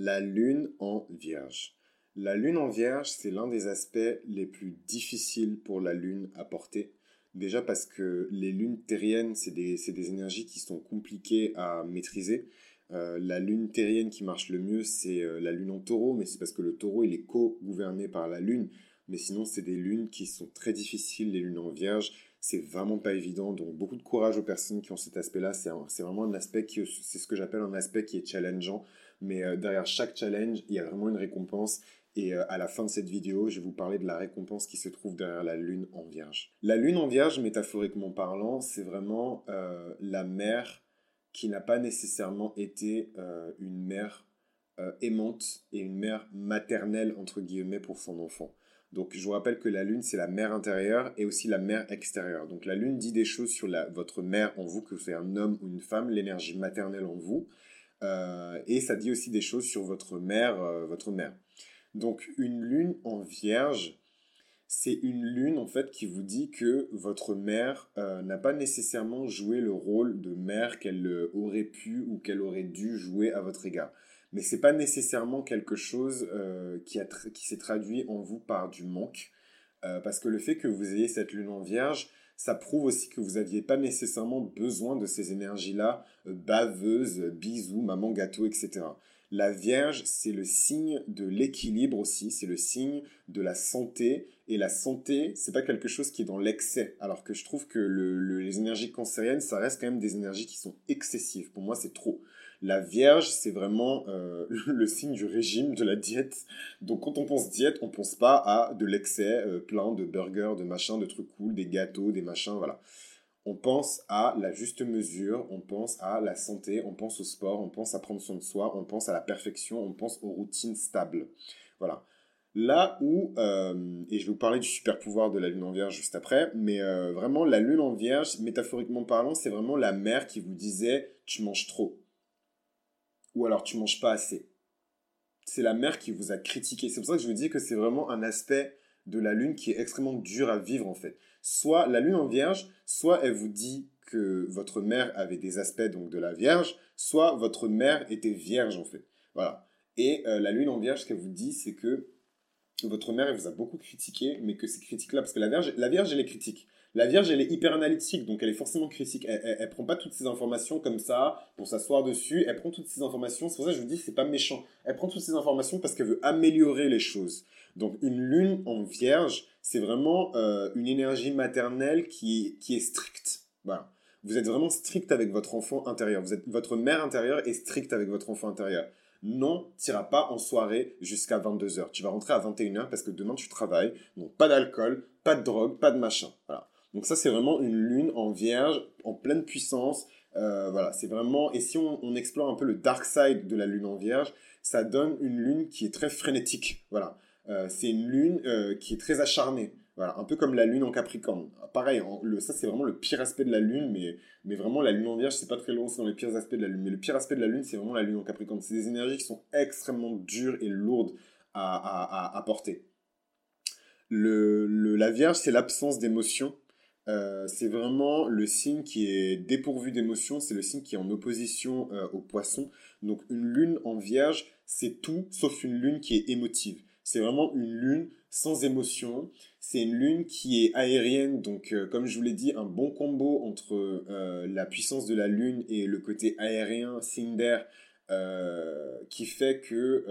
La lune en vierge. La lune en vierge, c'est l'un des aspects les plus difficiles pour la lune à porter. Déjà parce que les lunes terriennes, c'est des, énergies qui sont compliquées à maîtriser. Euh, la lune terrienne qui marche le mieux, c'est euh, la lune en taureau, mais c'est parce que le taureau, il est co-gouverné par la lune. Mais sinon, c'est des lunes qui sont très difficiles, les lunes en vierge. C'est vraiment pas évident. Donc, beaucoup de courage aux personnes qui ont cet aspect-là. C'est vraiment un aspect qui, c'est ce que j'appelle un aspect qui est challengeant mais euh, derrière chaque challenge, il y a vraiment une récompense. Et euh, à la fin de cette vidéo, je vais vous parler de la récompense qui se trouve derrière la lune en vierge. La lune en vierge, métaphoriquement parlant, c'est vraiment euh, la mère qui n'a pas nécessairement été une mère aimante et une mère maternelle, entre guillemets, pour son enfant. Donc je vous rappelle que la lune, c'est la mère intérieure et aussi la mère extérieure. Donc la lune dit des choses sur votre mère en vous, que vous soyez un homme ou une femme, l'énergie maternelle en vous. Euh, et ça dit aussi des choses sur votre mère, euh, votre mère. Donc une lune en vierge, c'est une lune en fait qui vous dit que votre mère euh, n'a pas nécessairement joué le rôle de mère qu'elle aurait pu ou qu'elle aurait dû jouer à votre égard. Mais c'est pas nécessairement quelque chose qui, qui s'est traduit en vous par du manque, parce que le fait que vous ayez cette lune en vierge, ça prouve aussi que vous n'aviez pas nécessairement besoin de ces énergies-là, euh, baveuses, bisous, maman gâteau, etc. La Vierge, c'est le signe de l'équilibre aussi, c'est le signe de la santé. Et la santé, c'est pas quelque chose qui est dans l'excès. Alors que je trouve que les énergies cancériennes, ça reste quand même des énergies qui sont excessives. Pour moi, c'est trop. La Vierge, c'est vraiment euh, le signe du régime, de la diète. Donc quand on pense diète, on pense pas à de l'excès, euh, plein de burgers, de machins, de trucs cool, des gâteaux, des machins, voilà. On pense à la juste mesure, on pense à la santé, on pense au sport, on pense à prendre soin de soi, on pense à la perfection, on pense aux routines stables. Voilà. Là où, euh, et je vais vous parler du super pouvoir de la lune en vierge juste après, mais vraiment la lune en vierge, métaphoriquement parlant, c'est vraiment la mère qui vous disait tu manges trop ou alors tu manges pas assez. C'est la mère qui vous a critiqué. C'est pour ça que je vous dis que c'est vraiment un aspect de la lune qui est extrêmement dur à vivre en fait. Soit la lune en vierge, soit elle vous dit que votre mère avait des aspects donc de la vierge, soit votre mère était vierge en fait. Voilà. Et euh, la lune en vierge, ce qu'elle vous dit, c'est que votre mère elle vous a beaucoup critiqué, mais que ces critiques-là, parce que la vierge, la vierge elle est critique. La Vierge, elle est hyper analytique, donc elle est forcément critique. Elle, elle, prend pas toutes ces informations comme ça pour s'asseoir dessus. Elle prend toutes ces informations. C'est pour ça que je vous dis, c'est pas méchant. Elle prend toutes ces informations parce qu'elle veut améliorer les choses. Donc une lune en Vierge, c'est vraiment euh, une énergie maternelle qui, est stricte. Voilà. Vous êtes vraiment strict avec votre enfant intérieur. Vous êtes, votre mère intérieure est stricte avec votre enfant intérieur. Non, tu n'iras pas en soirée jusqu'à 22h. Tu vas rentrer à 21h parce que demain tu travailles. Donc pas d'alcool, pas de drogue, pas de machin. Voilà. Donc ça, c'est vraiment une lune en vierge, en pleine puissance. Euh, voilà, c'est vraiment... Et si on, explore un peu le dark side de la lune en vierge, ça donne une lune qui est très frénétique. Voilà. Euh, c'est une lune euh, qui est très acharnée. Voilà, un peu comme la lune en Capricorne. Pareil, le, ça c'est vraiment le pire aspect de la lune, mais, mais vraiment la lune en vierge, c'est pas très long, c'est dans les pires aspects de la lune. Mais le pire aspect de la lune, c'est vraiment la lune en Capricorne. C'est des énergies qui sont extrêmement dures et lourdes à, à, porter. Le, la vierge, c'est l'absence d'émotion. Euh, c'est vraiment le signe qui est dépourvu d'émotion, c'est le signe qui est en opposition euh, au poisson. Donc une lune en vierge, c'est tout sauf une lune qui est émotive. C'est vraiment une lune sans émotion. C'est une lune qui est aérienne, donc euh, comme je vous l'ai dit, un bon combo entre la puissance de la lune et le côté aérien, signe d'air, qui fait que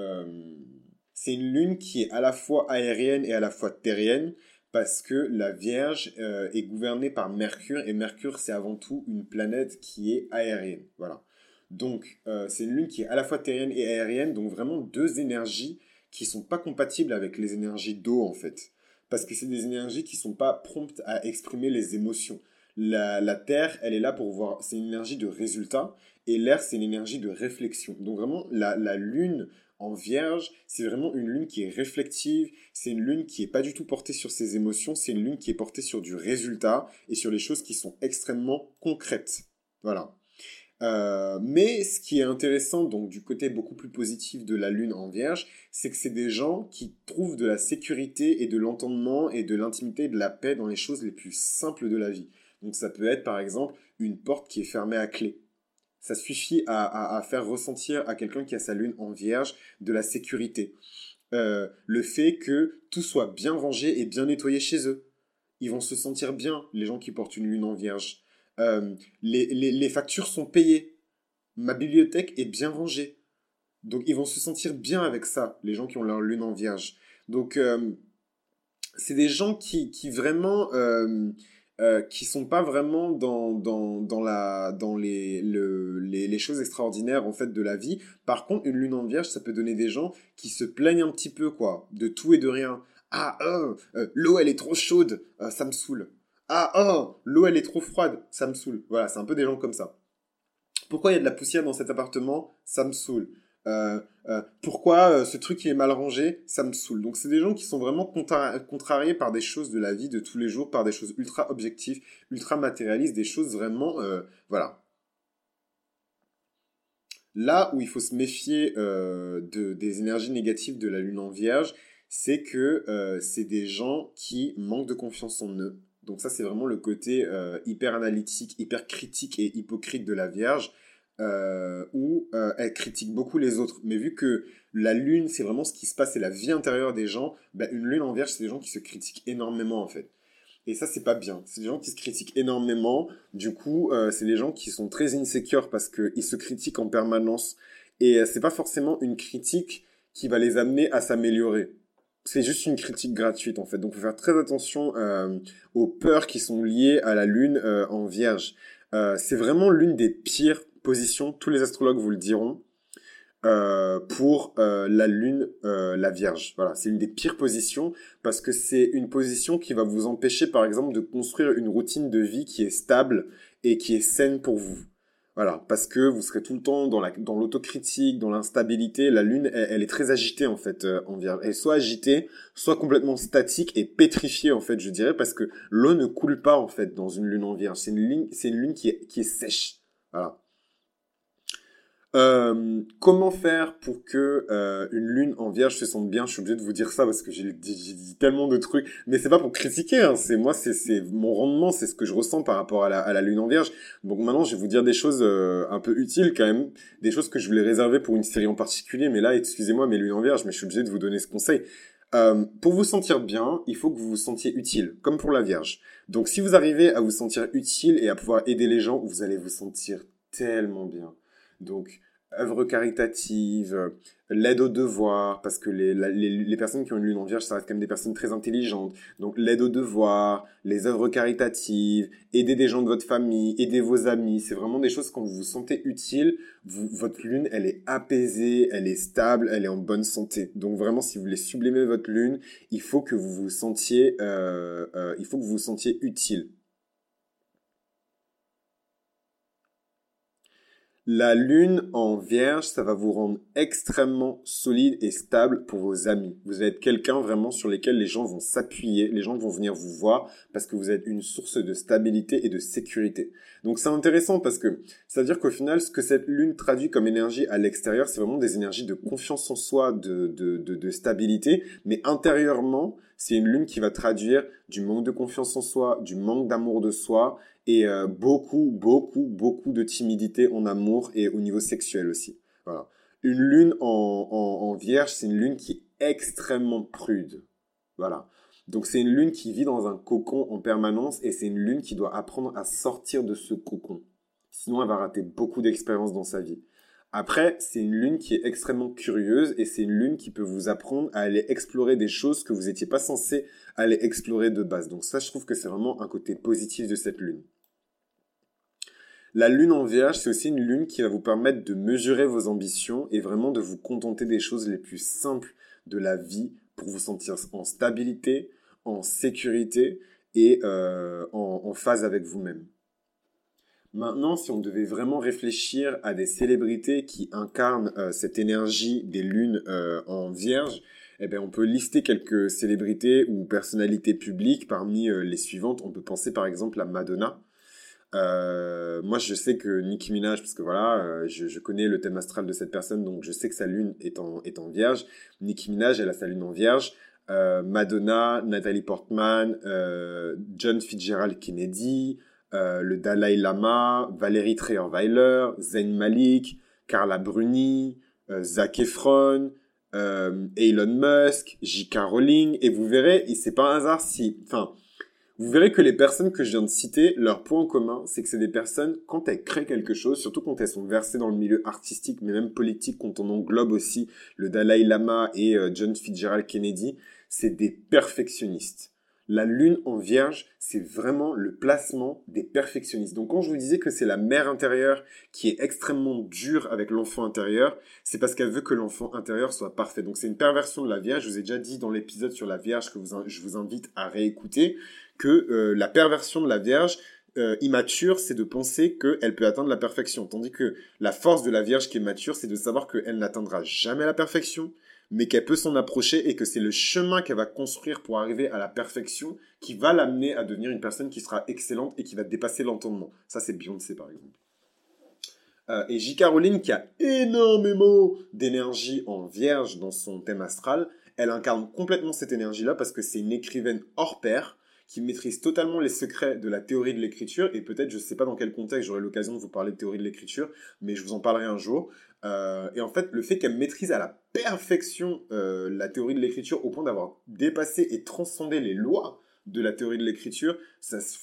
c'est une lune qui est à la fois aérienne et à la fois terrienne parce que la Vierge euh, est gouvernée par Mercure et Mercure c'est avant tout une planète qui est aérienne. Voilà. Donc euh, c'est une lune qui est à la fois terrienne et aérienne, donc vraiment deux énergies qui sont pas compatibles avec les énergies d'eau en fait, parce que c'est des énergies qui sont pas promptes à exprimer les émotions. La, la Terre, elle est là pour voir, c'est une énergie de résultat, et l'air, c'est une énergie de réflexion. Donc vraiment, la, la Lune en vierge, c'est vraiment une lune qui est réflexive, c'est une lune qui est pas du tout portée sur ses émotions, c'est une lune qui est portée sur du résultat et sur les choses qui sont extrêmement concrètes. Voilà. Euh, mais ce qui est intéressant, donc du côté beaucoup plus positif de la lune en vierge, c'est que c'est des gens qui trouvent de la sécurité et de l'entendement et de l'intimité et de la paix dans les choses les plus simples de la vie. Donc ça peut être par exemple une porte qui est fermée à clé Ça suffit à, faire ressentir à quelqu'un qui a sa lune en vierge de la sécurité. Euh, le fait que tout soit bien rangé et bien nettoyé chez eux. Ils vont se sentir bien, les gens qui portent une lune en vierge. Euh, les, factures sont payées. Ma bibliothèque est bien rangée. Donc ils vont se sentir bien avec ça, les gens qui ont leur lune en vierge. Donc euh, c'est des gens qui, qui vraiment euh, qui sont pas vraiment dans, dans, dans, la, dans les, le, les, choses extraordinaires en fait de la vie. Par contre, une lune en vierge, ça peut donner des gens qui se plaignent un petit peu quoi, de tout et de rien. Ah, oh, euh, l'eau elle est trop chaude, euh, ça me saoule. Ah, oh, l'eau elle est trop froide, ça me saoule. Voilà, c'est un peu des gens comme ça. Pourquoi il y a de la poussière dans cet appartement? Ça me saoule. Euh, euh, pourquoi euh, ce truc est mal rangé, ça me saoule. Donc c'est des gens qui sont vraiment contrariés par des choses de la vie de tous les jours, par des choses ultra objectives, ultra matérialistes, des choses vraiment, voilà. Là où il faut se méfier de, des énergies négatives de la lune en vierge, c'est que c'est des gens qui manquent de confiance en eux. Donc ça c'est vraiment le côté hyper analytique, hyper critique et hypocrite de la vierge euh, où euh, elle critique beaucoup les autres. Mais vu que la lune, c'est vraiment ce qui se passe, c'est la vie intérieure des gens, bah, une lune en vierge, c'est des gens qui se critiquent énormément en fait. Et ça, c'est pas bien. C'est des gens qui se critiquent énormément. Du coup, euh, c'est des gens qui sont très insecures parce qu'ils se critiquent en permanence. Et c'est pas forcément une critique qui va les amener à s'améliorer. C'est juste une critique gratuite en fait. Donc, faut faire très attention aux peurs qui sont liées à la lune en vierge. c'est vraiment l'une des pires position, tous les astrologues vous le diront, euh, pour euh, la Lune, euh, la Vierge. Voilà, c'est une des pires positions parce que c'est une position qui va vous empêcher, par exemple, de construire une routine de vie qui est stable et qui est saine pour vous. Voilà, parce que vous serez tout le temps dans la dans l'autocritique, dans l'instabilité. La Lune, elle, est très agitée en fait en Vierge. Elle soit agitée, soit complètement statique et pétrifiée en fait, je dirais, parce que l'eau ne coule pas en fait dans une Lune en Vierge. C'est une lune, une Lune qui est qui est sèche. Voilà. Euh, comment faire pour que euh, une lune en vierge se sente bien? Je suis obligé de vous dire ça parce que j'ai dit, tellement de trucs, mais c'est pas pour critiquer. Hein, c'est moi, c'est mon rendement, c'est ce que je ressens par rapport à la, lune en vierge. Donc maintenant, je vais vous dire des choses euh, un peu utiles quand même, des choses que je voulais réserver pour une série en particulier. Mais là, excusez-moi, mes lunes en vierge, mais je suis obligé de vous donner ce conseil. Pour vous sentir bien, il faut que vous vous sentiez utile, comme pour la Vierge. Donc si vous arrivez à vous sentir utile et à pouvoir aider les gens, vous allez vous sentir tellement bien. Donc œuvres caritatives, l'aide aux devoirs, parce que les, les, personnes qui ont une lune en vierge, ça reste quand même des personnes très intelligentes. Donc l'aide aux devoirs, les œuvres caritatives, aider des gens de votre famille, aider vos amis, c'est vraiment des choses quand vous vous sentez utile, votre lune, elle est apaisée, elle est stable, elle est en bonne santé. Donc vraiment, si vous voulez sublimer votre lune, il faut que vous vous sentiez, euh, euh, il faut que vous vous sentiez utile. La lune en vierge, ça va vous rendre extrêmement solide et stable pour vos amis. Vous êtes quelqu'un vraiment sur lequel les gens vont s'appuyer, les gens vont venir vous voir parce que vous êtes une source de stabilité et de sécurité. Donc c'est intéressant parce que ça veut dire qu'au final, ce que cette lune traduit comme énergie à l'extérieur, c'est vraiment des énergies de confiance en soi, de, de, de, de stabilité, mais intérieurement, c'est une lune qui va traduire du manque de confiance en soi, du manque d'amour de soi et euh, beaucoup, beaucoup, beaucoup de timidité en amour et au niveau sexuel aussi. Voilà. Une lune en, en, en vierge, c'est une lune qui est extrêmement prude. Voilà. Donc c'est une lune qui vit dans un cocon en permanence et c'est une lune qui doit apprendre à sortir de ce cocon. Sinon, elle va rater beaucoup d'expériences dans sa vie. Après, c'est une lune qui est extrêmement curieuse et c'est une lune qui peut vous apprendre à aller explorer des choses que vous n'étiez pas censé aller explorer de base. Donc ça, je trouve que c'est vraiment un côté positif de cette lune. La lune en vierge, c'est aussi une lune qui va vous permettre de mesurer vos ambitions et vraiment de vous contenter des choses les plus simples de la vie pour vous sentir en stabilité, en sécurité et euh, en phase avec vous-même. Maintenant, si on devait vraiment réfléchir à des célébrités qui incarnent euh, cette énergie des lunes euh, en vierge, eh bien, on peut lister quelques célébrités ou personnalités publiques parmi les suivantes. On peut penser par exemple à Madonna. Moi, je sais que Nicki Minaj, parce que voilà, je, je, connais le thème astral de cette personne, donc je sais que sa lune est en, est en vierge. Nicki Minaj, elle a sa lune en vierge. Madonna, Natalie Portman, John Fitzgerald Kennedy, le Dalai Lama, Valérie Trierweiler, Zayn Malik, Carla Bruni, Zac Efron, Elon Musk, J.K. Rowling, et vous verrez, c'est pas un hasard si, enfin, vous verrez que les personnes que je viens de citer, leur point commun, c'est que c'est des personnes, quand elles créent quelque chose, surtout quand elles sont versées dans le milieu artistique, mais même politique, quand on englobe aussi le Dalai Lama et euh, John Fitzgerald Kennedy, c'est des perfectionnistes. La lune en vierge, c'est vraiment le placement des perfectionnistes. Donc quand je vous disais que c'est la mère intérieure qui est extrêmement dure avec l'enfant intérieur, c'est parce qu'elle veut que l'enfant intérieur soit parfait. Donc c'est une perversion de la Vierge. Je vous ai déjà dit dans l'épisode sur la Vierge que je vous invite à réécouter que euh, la perversion de la Vierge euh, immature, c'est de penser qu'elle peut atteindre la perfection. Tandis que la force de la Vierge qui est mature, c'est de savoir qu'elle n'atteindra jamais la perfection, mais qu'elle peut s'en approcher et que c'est le chemin qu'elle va construire pour arriver à la perfection qui va l'amener à devenir une personne qui sera excellente et qui va dépasser l'entendement. Ça, c'est Beyoncé, par exemple. Euh, et J.K. Rowling, qui a énormément d'énergie en vierge dans son thème astral, elle incarne complètement cette énergie-là parce que c'est une écrivaine hors pair qui maîtrise totalement les secrets de la théorie de l'écriture, et peut-être, je ne sais pas dans quel contexte j'aurai l'occasion de vous parler de théorie de l'écriture, mais je vous en parlerai un jour. Euh, et en fait, le fait qu'elle maîtrise à la perfection euh, la théorie de l'écriture au point d'avoir dépassé et transcendé les lois de la théorie de l'écriture,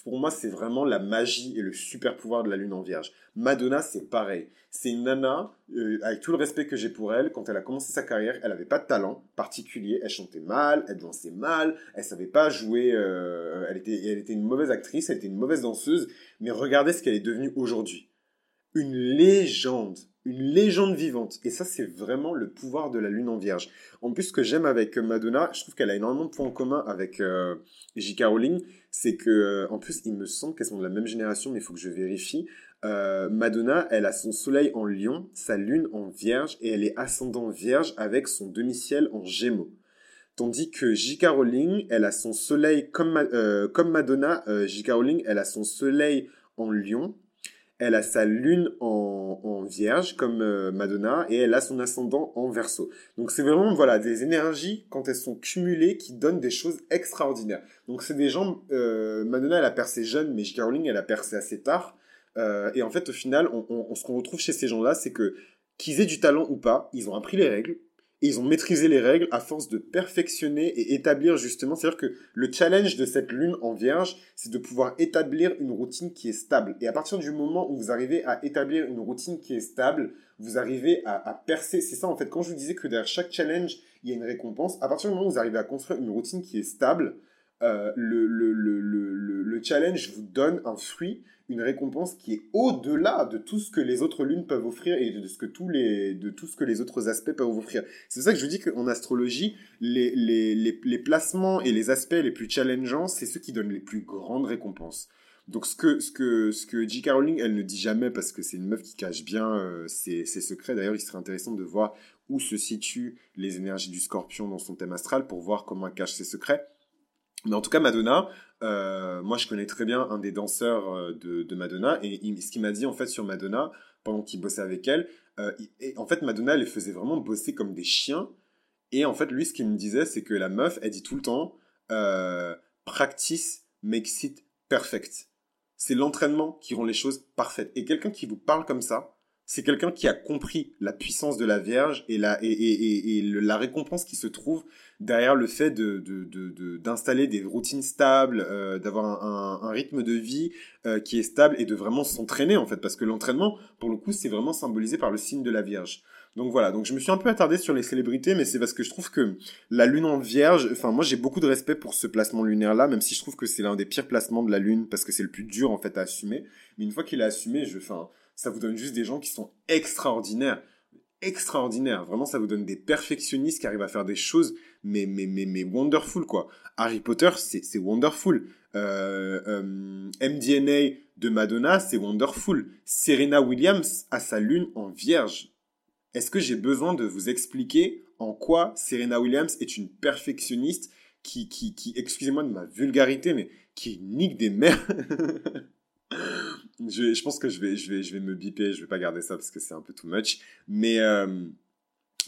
pour moi, c'est vraiment la magie et le super pouvoir de la lune en vierge. Madonna, c'est pareil. C'est une nana, euh, avec tout le respect que j'ai pour elle, quand elle a commencé sa carrière, elle n'avait pas de talent particulier. Elle chantait mal, elle dansait mal, elle savait pas jouer. Euh, elle, était, elle était une mauvaise actrice, elle était une mauvaise danseuse. Mais regardez ce qu'elle est devenue aujourd'hui. Une légende une légende vivante. Et ça, c'est vraiment le pouvoir de la lune en vierge. En plus, ce que j'aime avec Madonna, je trouve qu'elle a énormément de points en commun avec euh, J.K. Rowling, c'est que, euh, en plus, il me semble qu'elles sont de la même génération, mais il faut que je vérifie. Euh, Madonna, elle a son soleil en lion, sa lune en vierge, et elle est ascendant vierge avec son demi-ciel en gémeaux. Tandis que J.K. Rowling, elle a son soleil comme, euh, comme Madonna, J.K. Rowling, elle a son soleil en lion, elle a sa lune en, vierge comme euh, Madonna et elle a son ascendant en verso. Donc c'est vraiment voilà des énergies quand elles sont cumulées qui donnent des choses extraordinaires. Donc c'est des gens euh, Madonna elle a percé jeune mais. Rowling elle a percé assez tard euh, et en fait au final ce qu'on retrouve chez ces gens-là c'est que qu'ils aient du talent ou pas ils ont appris les règles ils ont maîtrisé les règles à force de perfectionner et établir justement. C'est-à-dire que le challenge de cette lune en vierge, c'est de pouvoir établir une routine qui est stable. Et à partir du moment où vous arrivez à établir une routine qui est stable, vous arrivez à, percer. C'est ça en fait. Quand je vous disais que derrière chaque challenge, il y a une récompense, à partir du moment où vous arrivez à construire une routine qui est stable, euh, le, le, le, le, challenge vous donne un fruit une récompense qui est au-delà de tout ce que les autres lunes peuvent offrir et de, tout ce que les autres aspects peuvent offrir. C'est ça que je dis qu'en astrologie, les, placements et les aspects les plus challengeants, c'est ceux qui donnent les plus grandes récompenses. Donc ce que, ce que, ce que elle ne dit jamais parce que c'est une meuf qui cache bien euh, ses, ses secrets. D'ailleurs, il serait intéressant de voir où se situent les énergies du scorpion dans son thème astral pour voir comment elle cache ses secrets. Mais en tout cas, Madonna, euh, moi je connais très bien un des danseurs euh, de, Madonna, et ce qu'il m'a dit en fait sur Madonna, pendant qu'il bossait avec elle, euh, et, en fait Madonna, elle les faisait vraiment bosser comme des chiens, et en fait lui ce qu'il me disait, c'est que la meuf, elle dit tout le temps, practice makes it perfect. C'est l'entraînement qui rend les choses parfaites. Et quelqu'un qui vous parle comme ça, c'est quelqu'un qui a compris la puissance de la Vierge et la, et, et, et, la récompense qui se trouve derrière le fait de, d'installer de, des routines stables, euh, d'avoir un, un, rythme de vie euh, qui est stable et de vraiment s'entraîner en fait. Parce que l'entraînement, pour le coup, c'est vraiment symbolisé par le signe de la Vierge. Donc voilà, donc je me suis un peu attardé sur les célébrités, mais c'est parce que je trouve que la lune en vierge, enfin moi j'ai beaucoup de respect pour ce placement lunaire là, même si je trouve que c'est l'un des pires placements de la lune, parce que c'est le plus dur en fait à assumer. Mais une fois qu'il est assumé, je, enfin, ça vous donne juste des gens qui sont extraordinaires. Extraordinaires. Vraiment, ça vous donne des perfectionnistes qui arrivent à faire des choses, mais, mais, mais, mais wonderful, quoi. Harry Potter, c'est wonderful. Euh, euh, MDNA de Madonna, c'est wonderful. Serena Williams a sa lune en vierge. Est-ce que j'ai besoin de vous expliquer en quoi Serena Williams est une perfectionniste qui, qui, qui excusez-moi de ma vulgarité, mais qui nique des mères? je, je, pense que je vais, je, vais, je vais me biper, je vais pas garder ça parce que c'est un peu too much. Mais, euh,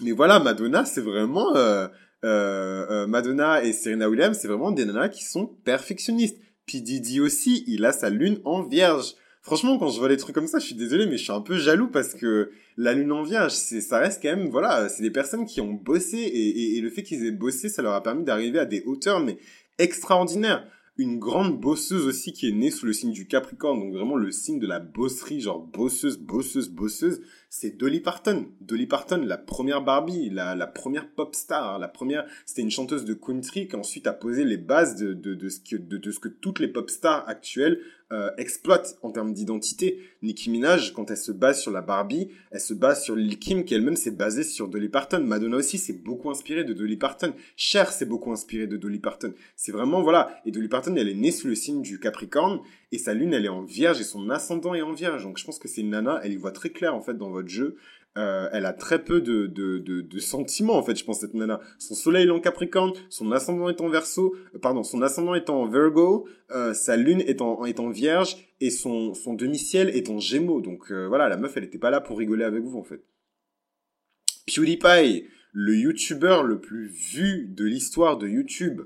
mais voilà, Madonna, c'est vraiment... Euh, euh, euh Madonna et Serena Williams, c'est vraiment des nanas qui sont perfectionnistes. P. Diddy aussi, il a sa lune en vierge. Franchement, quand je vois des trucs comme ça, je suis désolé, mais je suis un peu jaloux parce que la lune en vierge, ça reste quand même, voilà, c'est des personnes qui ont bossé et, et le fait qu'ils aient bossé, ça leur a permis d'arriver à des hauteurs, mais extraordinaires une grande bosseuse aussi qui est née sous le signe du Capricorne, donc vraiment le signe de la bosserie, genre bosseuse, bosseuse, bosseuse, c'est Dolly Parton. Dolly Parton, la première Barbie, la, première pop star, hein, la première, c'était une chanteuse de country qui ensuite a posé les bases de, de, ce, que, de ce que toutes les pop stars actuelles euh, exploite en termes d'identité. Nicki Minaj, quand elle se base sur la Barbie, elle se base sur Lil Kim, qui elle-même s'est basée sur Dolly Parton. Madonna aussi s'est beaucoup inspirée de Dolly Parton. Cher s'est beaucoup inspiré de Dolly Parton. C'est vraiment, voilà. Et Dolly Parton, elle est née sous le signe du Capricorne, et sa lune, elle est en vierge, et son ascendant est en vierge. Donc je pense que c'est une nana, elle y voit très clair, en fait, dans votre jeu. Euh, elle a très peu de, de, de, sentiments en fait, je pense cette nana. Son soleil est en Capricorne, son ascendant est en Verseau, euh, pardon, son ascendant est en Virgo, euh, sa lune est en, est en Vierge et son, son demi-ciel est en Gémeaux. Donc voilà, la meuf, elle était pas là pour rigoler avec vous en fait. PewDiePie, le YouTuber le plus vu de l'histoire de YouTube,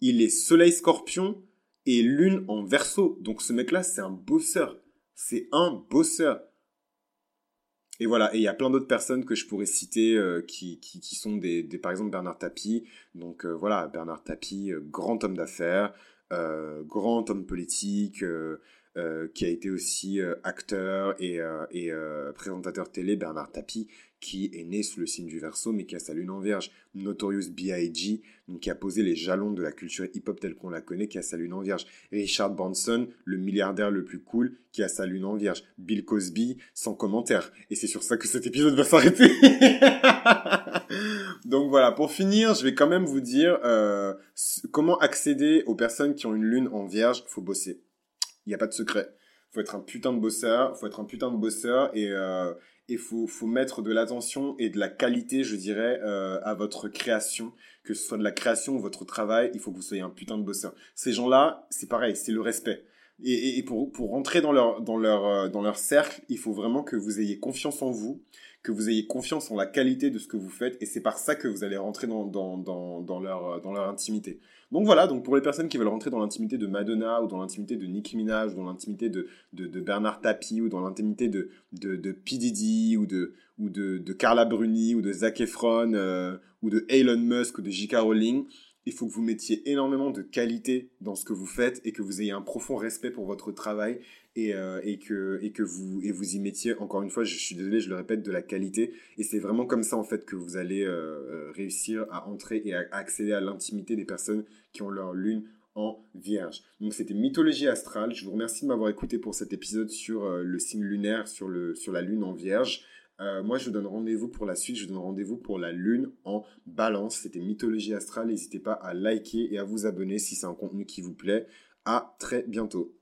il est Soleil Scorpion et Lune en Verseau. Donc ce mec-là, c'est un bosseur. C'est un bosseur. Et voilà, et il y a plein d'autres personnes que je pourrais citer euh, qui, qui, sont des, des, par exemple Bernard Tapie. Donc euh, voilà, Bernard Tapie, euh, grand homme d'affaires, grand homme politique, qui a été aussi acteur et, et présentateur télé, Bernard Tapie qui est né sous le signe du Verseau, mais qui a sa lune en Vierge. Notorious B.I.G., qui a posé les jalons de la culture hip-hop telle qu'on la connaît, qui a sa lune en Vierge. Richard Branson, le milliardaire le plus cool, qui a sa lune en Vierge. Bill Cosby, sans commentaire. Et c'est sur ça que cet épisode va s'arrêter. Donc voilà, pour finir, je vais quand même vous dire euh, comment accéder aux personnes qui ont une lune en Vierge. Faut bosser. Il n'y a pas de secret faut être un putain de bosseur, faut être un putain de bosseur et euh, faut, faut mettre de l'attention et de la qualité, je dirais, euh, à votre création, que ce soit de la création ou votre travail, il faut que vous soyez un putain de bosseur. Ces gens-là, c'est pareil, c'est le respect. Et, et, pour, pour rentrer dans leur, dans, leur, euh, dans leur cercle, il faut vraiment que vous ayez confiance en vous, que vous ayez confiance en la qualité de ce que vous faites, et c'est par ça que vous allez rentrer dans, dans, leur, dans leur intimité. Donc voilà, donc pour les personnes qui veulent rentrer dans l'intimité de Madonna, ou dans l'intimité de Nicki Minaj, ou dans l'intimité de, de, Bernard Tapie, ou dans l'intimité de, de, de P. Diddy, ou de, ou de, de Carla Bruni, ou de Zac Efron, euh, ou de Elon Musk, ou de J.K. Rowling, il faut que vous mettiez énormément de qualité dans ce que vous faites et que vous ayez un profond respect pour votre travail et, euh, que, vous, y mettiez, encore une fois, je suis désolé, je le répète, de la qualité. Et c'est vraiment comme ça, en fait, que vous allez euh, euh, réussir à entrer et à, accéder à l'intimité des personnes qui ont leur lune en vierge. Donc c'était Mythologie astrale. Je vous remercie de m'avoir écouté pour cet épisode sur le signe lunaire, sur la lune en vierge. Moi, je vous donne rendez-vous pour la suite. Je vous donne rendez-vous pour la lune en balance. C'était Mythologie astrale. N'hésitez pas à liker et à vous abonner si c'est un contenu qui vous plaît. À très bientôt.